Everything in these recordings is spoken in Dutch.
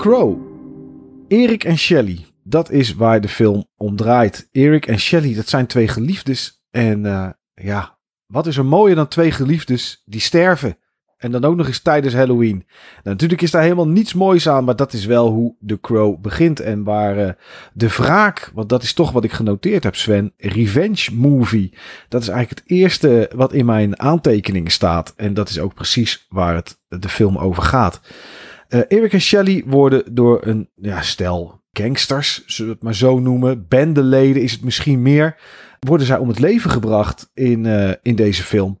Crow. Erik en Shelley. Dat is waar de film om draait. Erik en Shelley, dat zijn twee geliefdes. En uh, ja, wat is er mooier dan twee geliefdes die sterven? En dan ook nog eens tijdens Halloween. Nou, natuurlijk is daar helemaal niets moois aan, maar dat is wel hoe The Crow begint. En waar uh, de wraak, want dat is toch wat ik genoteerd heb, Sven. Revenge movie. Dat is eigenlijk het eerste wat in mijn aantekeningen staat. En dat is ook precies waar het de film over gaat. Uh, Eric en Shelley worden door een ja, stel gangsters, zullen we het maar zo noemen. Bendeleden is het misschien meer. Worden zij om het leven gebracht in, uh, in deze film.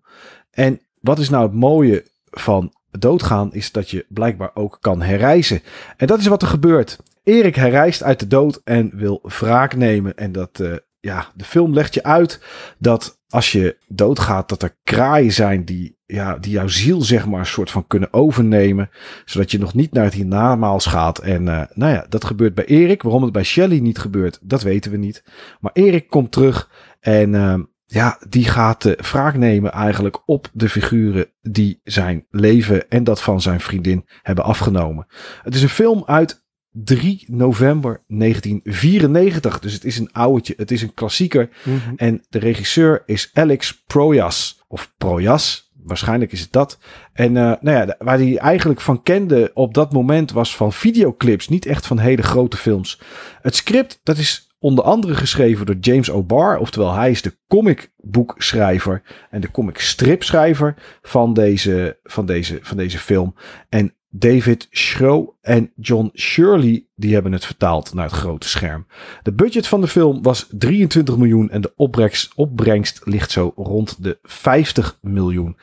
En wat is nou het mooie van doodgaan is dat je blijkbaar ook kan herreizen. En dat is wat er gebeurt. Erik herreist uit de dood en wil wraak nemen. En dat, uh, ja, de film legt je uit dat als je doodgaat, dat er kraaien zijn die, ja, die jouw ziel, zeg maar, een soort van kunnen overnemen. Zodat je nog niet naar het hiernamaals gaat. En uh, nou ja, dat gebeurt bij Erik. Waarom het bij Shelly niet gebeurt, dat weten we niet. Maar Erik komt terug en uh, ja, die gaat de wraak nemen eigenlijk op de figuren die zijn leven en dat van zijn vriendin hebben afgenomen. Het is een film uit 3 november 1994. Dus het is een ouwtje, het is een klassieker. Mm -hmm. En de regisseur is Alex Proyas. Of Proyas, waarschijnlijk is het dat. En uh, nou ja, waar hij eigenlijk van kende op dat moment was van videoclips, niet echt van hele grote films. Het script, dat is onder andere geschreven door James O'Barr. Oftewel, hij is de comicboekschrijver en de comicstripschrijver van deze, van, deze, van deze film. En David Schroe en John Shirley, die hebben het vertaald naar het grote scherm. De budget van de film was 23 miljoen en de opbrengst, opbrengst ligt zo rond de 50 miljoen.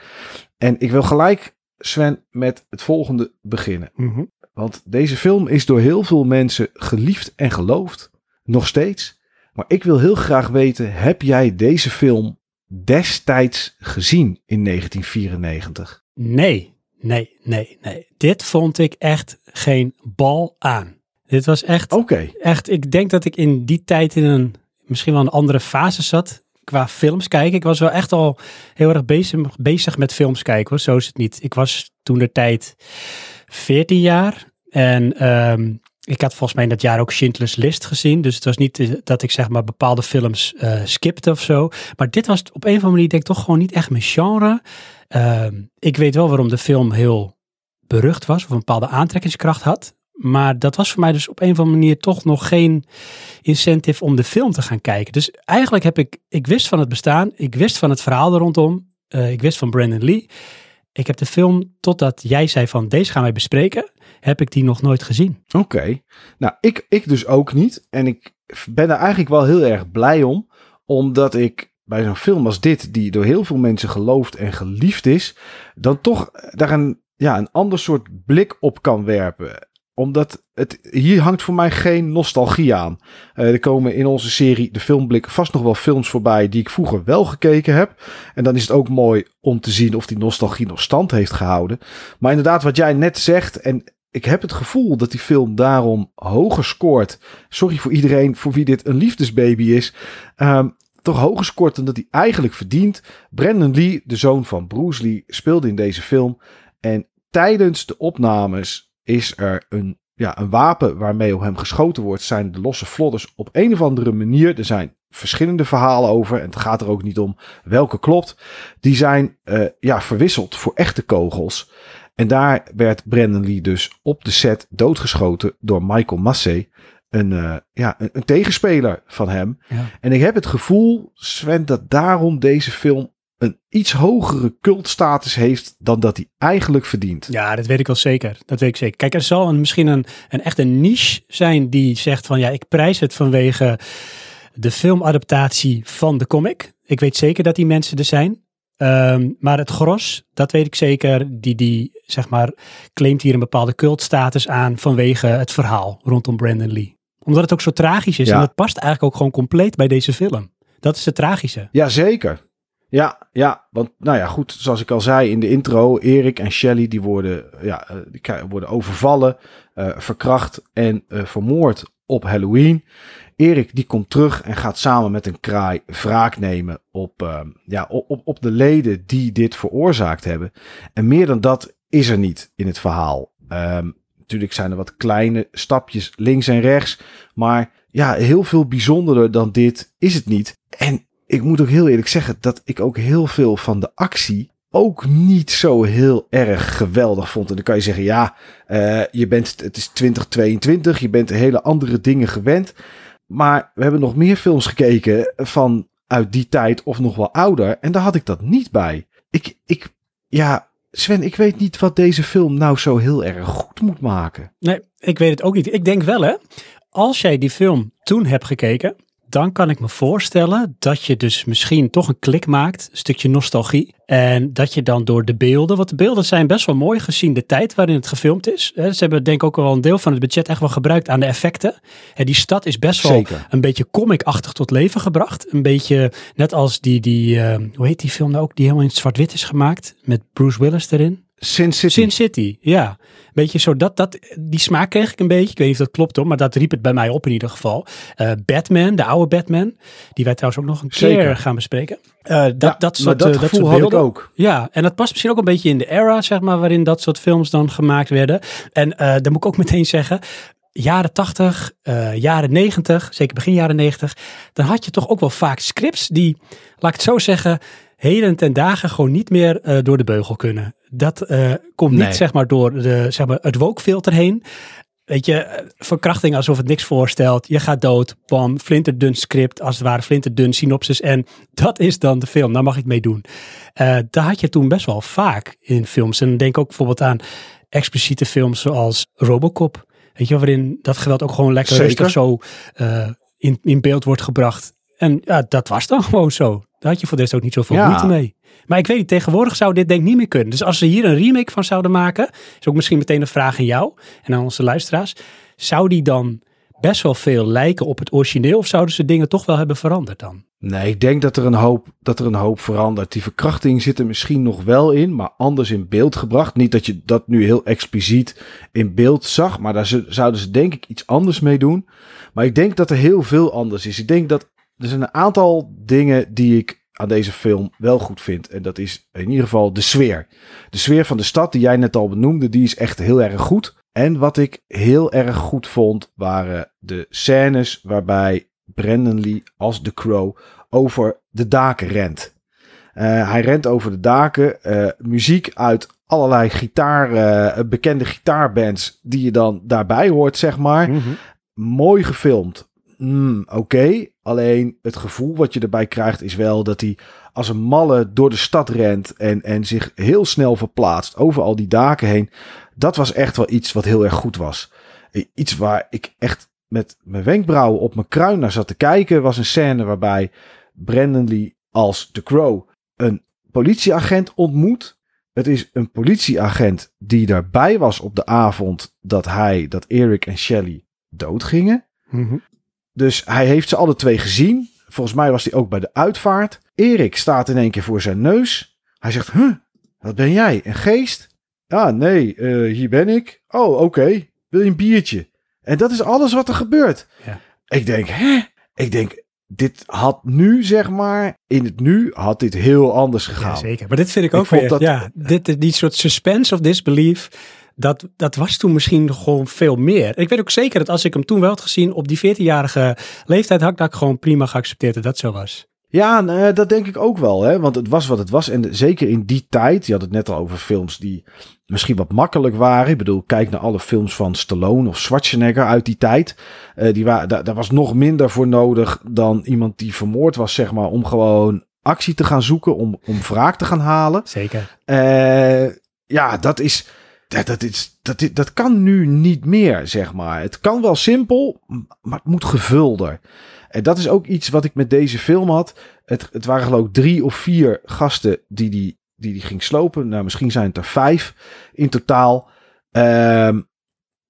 En ik wil gelijk, Sven, met het volgende beginnen. Mhm. Mm -hmm. Want deze film is door heel veel mensen geliefd en geloofd. Nog steeds. Maar ik wil heel graag weten: heb jij deze film destijds gezien in 1994? Nee, nee, nee, nee. Dit vond ik echt geen bal aan. Dit was echt. Oké. Okay. Echt, ik denk dat ik in die tijd in een misschien wel een andere fase zat qua films kijken. Ik was wel echt al heel erg bezig, bezig met films kijken. Hoor. Zo is het niet. Ik was toen de tijd 14 jaar en um, ik had volgens mij in dat jaar ook Schindler's List gezien. Dus het was niet dat ik zeg maar bepaalde films uh, skipte of zo. Maar dit was op een of andere manier denk ik toch gewoon niet echt mijn genre. Uh, ik weet wel waarom de film heel berucht was. Of een bepaalde aantrekkingskracht had. Maar dat was voor mij dus op een of andere manier toch nog geen incentive om de film te gaan kijken. Dus eigenlijk heb ik, ik wist van het bestaan. Ik wist van het verhaal er rondom. Uh, ik wist van Brandon Lee. Ik heb de film, totdat jij zei van deze gaan wij bespreken, heb ik die nog nooit gezien. Oké, nou ik, ik dus ook niet. En ik ben er eigenlijk wel heel erg blij om, omdat ik bij zo'n film als dit, die door heel veel mensen geloofd en geliefd is, dan toch daar een, ja, een ander soort blik op kan werpen omdat het, hier hangt voor mij geen nostalgie aan. Uh, er komen in onze serie de filmblik vast nog wel films voorbij die ik vroeger wel gekeken heb. En dan is het ook mooi om te zien of die nostalgie nog stand heeft gehouden. Maar inderdaad, wat jij net zegt, en ik heb het gevoel dat die film daarom hoger scoort. Sorry voor iedereen voor wie dit een liefdesbaby is. Um, toch hoger scoort dan dat hij eigenlijk verdient. Brandon Lee, de zoon van Bruce Lee, speelde in deze film. En tijdens de opnames is er een, ja, een wapen waarmee op hem geschoten wordt, zijn de losse vlodders op een of andere manier. Er zijn verschillende verhalen over en het gaat er ook niet om welke klopt. Die zijn uh, ja, verwisseld voor echte kogels. En daar werd Brandon Lee dus op de set doodgeschoten door Michael Massey. Een, uh, ja, een, een, tegenspeler van hem. Ja. En ik heb het gevoel, Sven, dat daarom deze film een iets hogere cultstatus heeft dan dat hij eigenlijk verdient. Ja, dat weet ik wel zeker. Dat weet ik zeker. Kijk, er zal een, misschien een, een echte niche zijn die zegt van ja, ik prijs het vanwege de filmadaptatie van de comic. Ik weet zeker dat die mensen er zijn. Um, maar het gros, dat weet ik zeker, die, die zeg maar claimt hier een bepaalde cultstatus aan vanwege het verhaal rondom Brandon Lee. Omdat het ook zo tragisch is Ja. en dat past eigenlijk ook gewoon compleet bij deze film. Dat is het tragische. Jazeker. Ja, ja, want nou ja, goed, zoals ik al zei in de intro, Erik en Shelley die worden, ja, eh, die worden overvallen, eh, verkracht en eh, vermoord op Halloween. Erik die komt terug en gaat samen met een kraai wraak nemen op, eh, ja, op, op- op de leden die dit veroorzaakt hebben. En meer dan dat is er niet in het verhaal. Ehm, natuurlijk zijn er wat kleine stapjes links en rechts. Maar ja, heel veel bijzonderder dan dit is het niet. En ik moet ook heel eerlijk zeggen dat ik ook heel veel van de actie ook niet zo heel erg geweldig vond. En dan kan je zeggen, ja, uh, je bent, het is 2022, je bent hele andere dingen gewend. Maar we hebben nog meer films gekeken van uit die tijd of nog wel ouder. En daar had ik dat niet bij. Ik, ik, ja, Sven, ik weet niet wat deze film nou zo heel erg goed moet maken. Nee, ik weet het ook niet. Ik denk wel, hè, als jij die film toen hebt gekeken, dan kan ik me voorstellen dat je dus misschien toch een klik maakt, een stukje nostalgie. En dat je dan door de beelden, want de beelden zijn best wel mooi gezien de tijd waarin het gefilmd is. Ze hebben denk ik ook wel een deel van het budget echt wel gebruikt aan de effecten. En die stad is best wel Zeker. een beetje comic-achtig tot leven gebracht. Een beetje net als die, die uh, hoe heet die film nou ook, die helemaal in zwart-wit is gemaakt met Bruce Willis erin. Sin City. Sin City, ja. Beetje zo, dat, dat, die smaak kreeg ik een beetje. Ik weet niet of dat klopt hoor, maar dat riep het bij mij op in ieder geval. Uh, Batman, de oude Batman, die wij trouwens ook nog een keer gaan bespreken. Uh, dat, ja, dat soort, dat, uh, dat soort beelden. ook. Ja, en dat past misschien ook een beetje in de era, zeg maar, waarin dat soort films dan gemaakt werden. En dan moet ik ook meteen zeggen, jaren 80, jaren 90, zeker begin jaren 90, dan had je toch ook wel vaak scripts die, laat ik het zo zeggen, heden ten dagen gewoon niet meer uh, door de beugel kunnen. Dat uh, komt niet zeg maar door de, zeg maar, het wokfilter heen. Weet je, eh, verkrachting alsof het niks voorstelt. Je gaat dood, bam, flinterdun script, als het ware flinterdun synopsis. En dat is dan de film, daar mag ik mee doen. Uh, daar had je toen best wel vaak in films. En denk ook bijvoorbeeld aan expliciete films zoals Robocop. Weet je, waarin dat geweld ook gewoon lekker zo in, in beeld wordt gebracht. En ja, dat was dan gewoon zo. Daar had je voor de rest ook niet zoveel ja. moeite mee. Maar ik weet niet, tegenwoordig zou dit denk ik niet meer kunnen. Dus als ze hier een remake van zouden maken, is ook misschien meteen een vraag aan jou en aan onze luisteraars. Zou die dan best wel veel lijken op het origineel of zouden ze dingen toch wel hebben veranderd dan? Nee, ik denk dat er een hoop, dat er een hoop verandert. Die verkrachting zit er misschien nog wel in, maar anders in beeld gebracht. Niet dat je dat nu heel expliciet in beeld zag, maar daar zouden ze denk ik iets anders mee doen. Maar ik denk dat er heel veel anders is. Ik denk dat er zijn een aantal dingen die ik aan deze film wel goed vind. En dat is in ieder geval de sfeer. De sfeer van de stad die jij net al benoemde, die is echt heel erg goed. En wat ik heel erg goed vond, waren de scènes waarbij Brandon Lee als de Crow over de daken rent. Uh, hij rent over de daken. Uh, muziek uit allerlei gitaar, uh, bekende gitaarbands die je dan daarbij hoort, zeg maar. Mm -hmm. Mooi gefilmd. Mm, Oké, alleen het gevoel wat je erbij krijgt is wel dat hij als een malle door de stad rent en, en zich heel snel verplaatst over al die daken heen. Dat was echt wel iets wat heel erg goed was. Iets waar ik echt met mijn wenkbrauwen op mijn kruin naar zat te kijken was een scène waarbij Brandon Lee als The Crow een politieagent ontmoet. Het is een politieagent die daarbij was op de avond dat hij, dat Eric en Shelly doodgingen. Mm -hmm. Dus hij heeft ze alle twee gezien. Volgens mij was hij ook bij de uitvaart. Erik staat in één keer voor zijn neus. Hij zegt, huh, wat ben jij? Een geest? Ja, nee, uh, hier ben ik. Oh, oké. Okay. Wil je een biertje? En dat is alles wat er gebeurt. Ja. Ik denk, hè? Ik denk, dit had nu, zeg maar, in het nu had dit heel anders gegaan. Ja, zeker. Maar dit vind ik ook ik weer, dat, ja, dit, die soort suspense of disbelief dat, dat was toen misschien gewoon veel meer. Ik weet ook zeker dat als ik hem toen wel had gezien op die 14-jarige leeftijd, had ik dat gewoon prima geaccepteerd dat dat zo was. Ja, nou, dat denk ik ook wel. Hè? Want het was wat het was. En zeker in die tijd, je had het net al over films die misschien wat makkelijk waren. Ik bedoel, kijk naar alle films van Stallone of Schwarzenegger uit die tijd. Uh, die waren, daar, daar was nog minder voor nodig dan iemand die vermoord was, zeg maar, om gewoon actie te gaan zoeken, om, om wraak te gaan halen. Zeker. Uh, ja, dat is dat, dat, dat, kan nu niet meer, zeg maar. Het kan wel simpel, maar het moet gevulder. En dat is ook iets wat ik met deze film had. Het, het waren geloof ik drie of vier gasten die die, die, ging slopen. Nou, misschien zijn het er vijf in totaal. Um,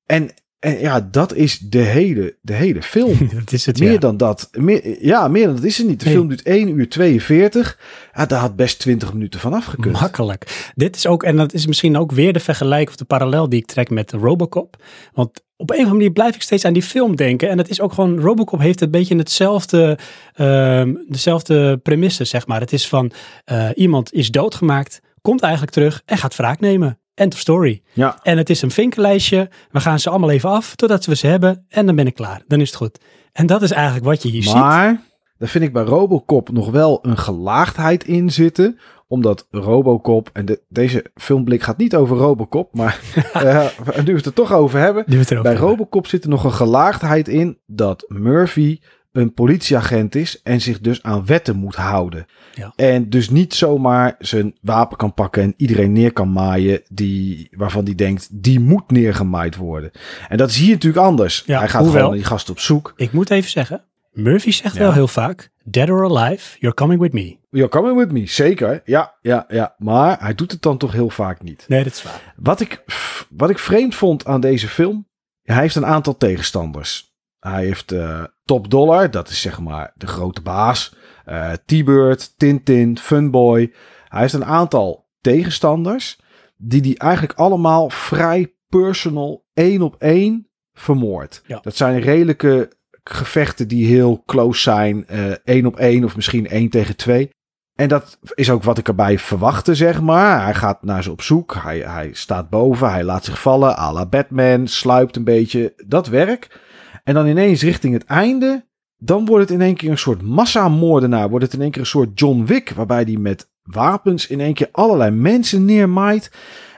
en, en ja, dat is de hele, de hele film. dat is het, meer ja. dan dat. Meer, ja, meer dan dat is het niet. De nee. film duurt 1 uur 42. Ja, daar had best 20 minuten van afgekund. Makkelijk. Dit is ook, en dat is misschien ook weer de vergelijk of de parallel die ik trek met Robocop. Want op een of andere manier blijf ik steeds aan die film denken. En het is ook gewoon, Robocop heeft een beetje hetzelfde, uh, dezelfde premisse, zeg maar. Het is van, uh, iemand is doodgemaakt, komt eigenlijk terug en gaat wraak nemen. End of story. Ja, En het is een vinkenlijstje. We gaan ze allemaal even af totdat we ze hebben. En dan ben ik klaar. Dan is het goed. En dat is eigenlijk wat je hier ziet. maar daar vind ik bij Robocop nog wel een gelaagdheid in zitten. Omdat Robocop, en de, deze filmblik gaat niet over Robocop, maar eh, nu we het er toch over hebben. Bij hebben. Robocop zit er nog een gelaagdheid in dat Murphy een politieagent is en zich dus aan wetten moet houden. Ja. En dus niet zomaar zijn wapen kan pakken en iedereen neer kan maaien die, waarvan die denkt, die moet neergemaaid worden. En dat is hier natuurlijk anders. Ja, Hij gaat hoewel- gewoon die gast op zoek. Ik moet even zeggen. Murphy zegt Ja. wel heel vaak. Dead or alive, you're coming with me. You're coming with me, zeker. Ja, ja, ja. Maar hij doet het dan toch heel vaak niet. Nee, dat is waar. Wat ik, wat ik vreemd vond aan deze film, hij heeft een aantal tegenstanders. Hij heeft eh, Top Dollar, dat is zeg maar de grote baas. eh T-Bird, Tintin, Funboy. Hij heeft een aantal tegenstanders die die eigenlijk allemaal vrij personal één op één vermoord. Ja. Dat zijn redelijke gevechten die heel close zijn. eh, één op één of misschien één tegen twee. En dat is ook wat ik erbij verwachtte, zeg maar. Hij gaat naar ze op zoek. Hij, hij staat boven. Hij laat zich vallen. à la Batman. Sluipt een beetje. Dat werk. En dan ineens richting het einde. Dan wordt het in één keer een soort massamoordenaar. Wordt het in één keer een soort John Wick. Waarbij hij met wapens in één keer allerlei mensen neermaait.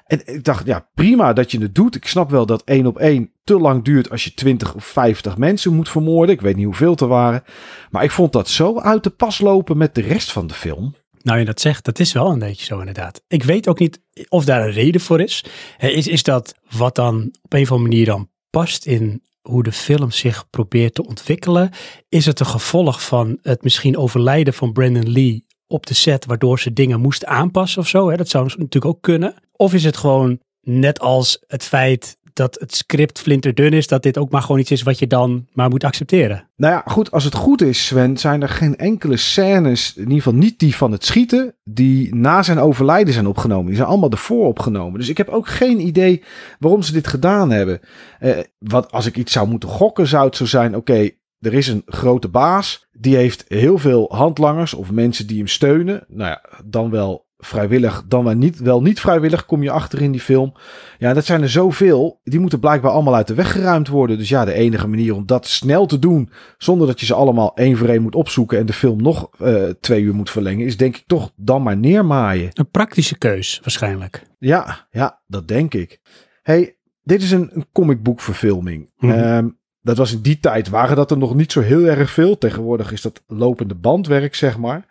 En ik dacht, ja, prima dat je het doet. Ik snap wel dat één op één te lang duurt als je 20 of 50 mensen moet vermoorden. Ik weet niet hoeveel er waren. Maar ik vond dat zo uit de pas lopen met de rest van de film. Nou, je dat zegt, dat is wel een beetje zo inderdaad. Ik weet ook niet of daar een reden voor is. Is, is dat wat dan op een of andere manier dan past in hoe de film zich probeert te ontwikkelen? Is het een gevolg van het misschien overlijden van Brandon Lee op de set, waardoor ze dingen moesten aanpassen of zo? Hè? Dat zou natuurlijk ook kunnen. Of is het gewoon net als het feit dat het script flinterdun is, dat dit ook maar gewoon iets is wat je dan maar moet accepteren? Nou ja, goed, als het goed is, Sven, zijn er geen enkele scènes, in ieder geval niet die van het schieten, die na zijn overlijden zijn opgenomen. Die zijn allemaal ervoor opgenomen. Dus ik heb ook geen idee waarom ze dit gedaan hebben. Eh, wat als ik iets zou moeten gokken, zou het zo zijn: oké, er is een grote baas, die heeft heel veel handlangers of mensen die hem steunen. Nou ja, dan wel vrijwillig, dan wel niet, wel niet vrijwillig, kom je achter in die film. Ja, dat zijn er zoveel. Die moeten blijkbaar allemaal uit de weg geruimd worden. Dus ja, de enige manier om dat snel te doen, zonder dat je ze allemaal één voor één moet opzoeken en de film nog eh, twee uur moet verlengen, is denk ik toch dan maar neermaaien. Een praktische keus waarschijnlijk. Ja, ja, dat denk ik. Hey, dit is een, een comicboekverfilming. Mhm. Ehm, dat was in die tijd, waren dat er nog niet zo heel erg veel. Tegenwoordig is dat lopende bandwerk, zeg maar.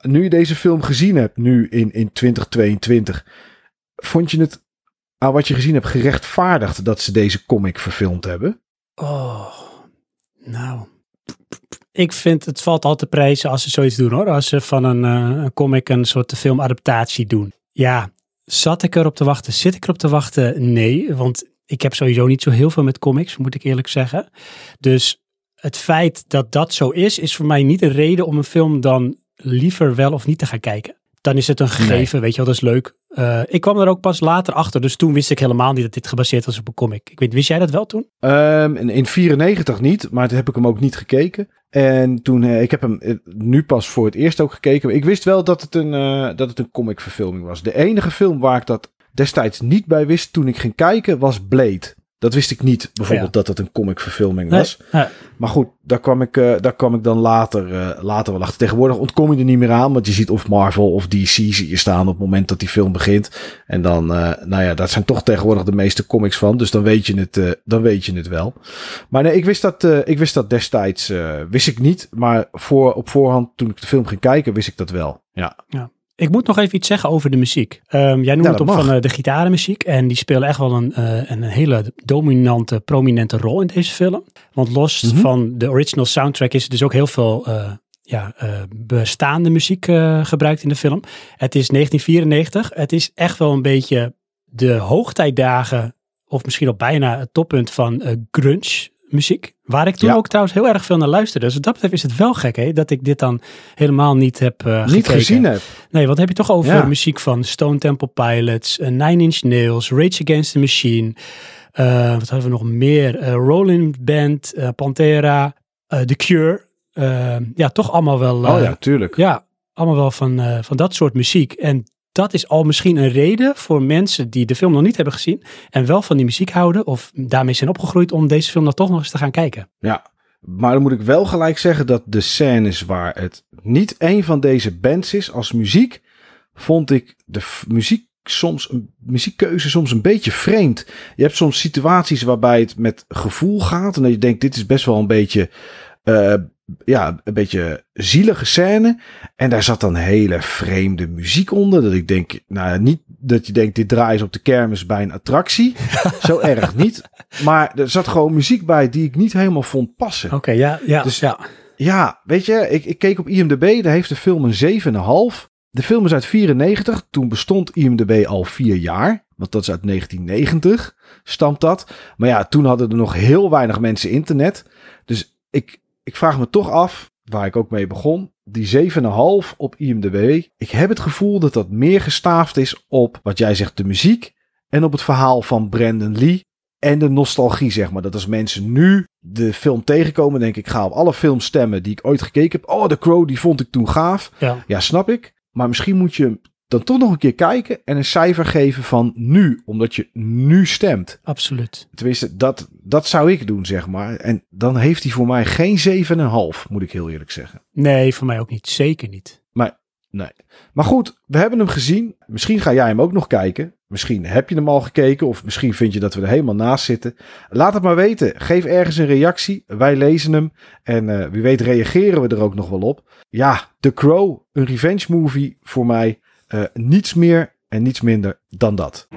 Nu je deze film gezien hebt, nu in, in 2022, vond je het aan wat je gezien hebt gerechtvaardigd dat ze deze comic verfilmd hebben? Oh, nou. Ik vind het valt al te prijzen als ze zoiets doen hoor. Als ze van een, eh, een comic een soort filmadaptatie doen. Ja, zat ik erop te wachten? Zit ik erop te wachten? Nee, want ik heb sowieso niet zo heel veel met comics, moet ik eerlijk zeggen. Dus het feit dat dat zo is, is voor mij niet een reden om een film dan liever wel of niet te gaan kijken. Dan is het een gegeven, weet je wel, dat is leuk. Eh, ik kwam er ook pas later achter, dus toen wist ik helemaal niet dat dit gebaseerd was op een comic. Ik weet, wist jij dat wel toen? Ehm, in, in 94 niet, maar toen heb ik hem ook niet gekeken. En toen, eh, ik heb hem eh, nu pas voor het eerst ook gekeken. Ik wist wel dat het een, dat het een comicverfilming was. De enige film waar ik dat destijds niet bij wist toen ik ging kijken was Blade. Dat wist ik niet, bijvoorbeeld, dat het een comicverfilming was. Nee, ja. Maar goed, daar kwam ik, eh, daar kwam ik dan later, eh, later wel achter. Tegenwoordig ontkom je er niet meer aan, want je ziet of Marvel of DC zie je staan op het moment dat die film begint. En dan, eh, nou ja, daar zijn toch tegenwoordig de meeste comics van, dus dan weet je het, dan weet je het wel. Maar nee, ik wist dat, ik wist dat destijds, wist ik niet. Maar voor, op voorhand, toen ik de film ging kijken, wist ik dat wel. Ja. Ik moet nog even iets zeggen over de muziek. Ehm, jij noemde Ja, het op mag. van eh, de gitarenmuziek. En die spelen echt wel een, eh, een hele dominante, prominente rol in deze film. Want los Mhm. van de original soundtrack is er dus ook heel veel eh, ja, bestaande muziek gebruikt in de film. Het is 1994. Het is echt wel een beetje de hoogtijdagen, of misschien al bijna het toppunt van grunge muziek. Waar ik toen Ja. ook trouwens heel erg veel naar luisterde. Dus wat dat betreft is het wel gek hè, dat ik dit dan helemaal niet heb eh Niet gekeken. gezien heb. Nee, wat heb je toch over Ja. muziek van Stone Temple Pilots, eh, Nine Inch Nails, Rage Against the Machine. eh, wat hebben we nog meer? Rolling Band, Pantera, The Cure. Ja, toch allemaal wel. Oh ja, tuurlijk. ja, allemaal wel van, van dat soort muziek. En dat is al misschien een reden voor mensen die de film nog niet hebben gezien en wel van die muziek houden of daarmee zijn opgegroeid om deze film dan toch nog eens te gaan kijken. Ja, maar dan moet ik wel gelijk zeggen dat de scènes waar het niet een van deze bands is als muziek, vond ik de muziek soms een muziekkeuze soms een beetje vreemd. Je hebt soms situaties waarbij het met gevoel gaat en dat je denkt dit is best wel een beetje eh, ja, een beetje zielige scène. En daar zat dan hele vreemde muziek onder. Dat ik denk, nou niet dat je denkt, dit draai is op de kermis bij een attractie. Zo erg niet. Maar er zat gewoon muziek bij die ik niet helemaal vond passen. Oké, ja, ja, Dus- ja. Ja, weet je, ik, ik keek op IMDb, daar heeft de film een 7,5. De film is uit 94, toen bestond IMDb al vier jaar. Want dat is uit 1990, stamt dat. Maar ja, toen hadden er nog heel weinig mensen internet. Dus ik, ik vraag me toch af, waar ik ook mee begon, die 7,5 op IMDb. Ik heb het gevoel dat dat meer gestaafd is op, wat jij zegt, de muziek. En op het verhaal van Brandon Lee. En de nostalgie, zeg maar. Dat als mensen nu de film tegenkomen, denk ik, ga op alle films stemmen die ik ooit gekeken heb. Oh, The Crow, die vond ik toen gaaf. ja. Ja, snap ik. Maar misschien moet je dan toch nog een keer kijken en een cijfer geven van nu, omdat je nu stemt. Absoluut. Tenminste, dat, dat zou ik doen, zeg maar. En dan heeft hij voor mij geen 7,5, moet ik heel eerlijk zeggen. Nee, voor mij ook niet. Zeker niet. Nee. Maar goed, we hebben hem gezien. Misschien ga jij hem ook nog kijken. Misschien heb je hem al gekeken. Of misschien vind je dat we er helemaal naast zitten. Laat het maar weten. Geef ergens een reactie. Wij lezen hem. En eh, wie weet reageren we er ook nog wel op. Ja, The Crow. Een revenge movie voor mij. Eh, niets meer en niets minder dan dat.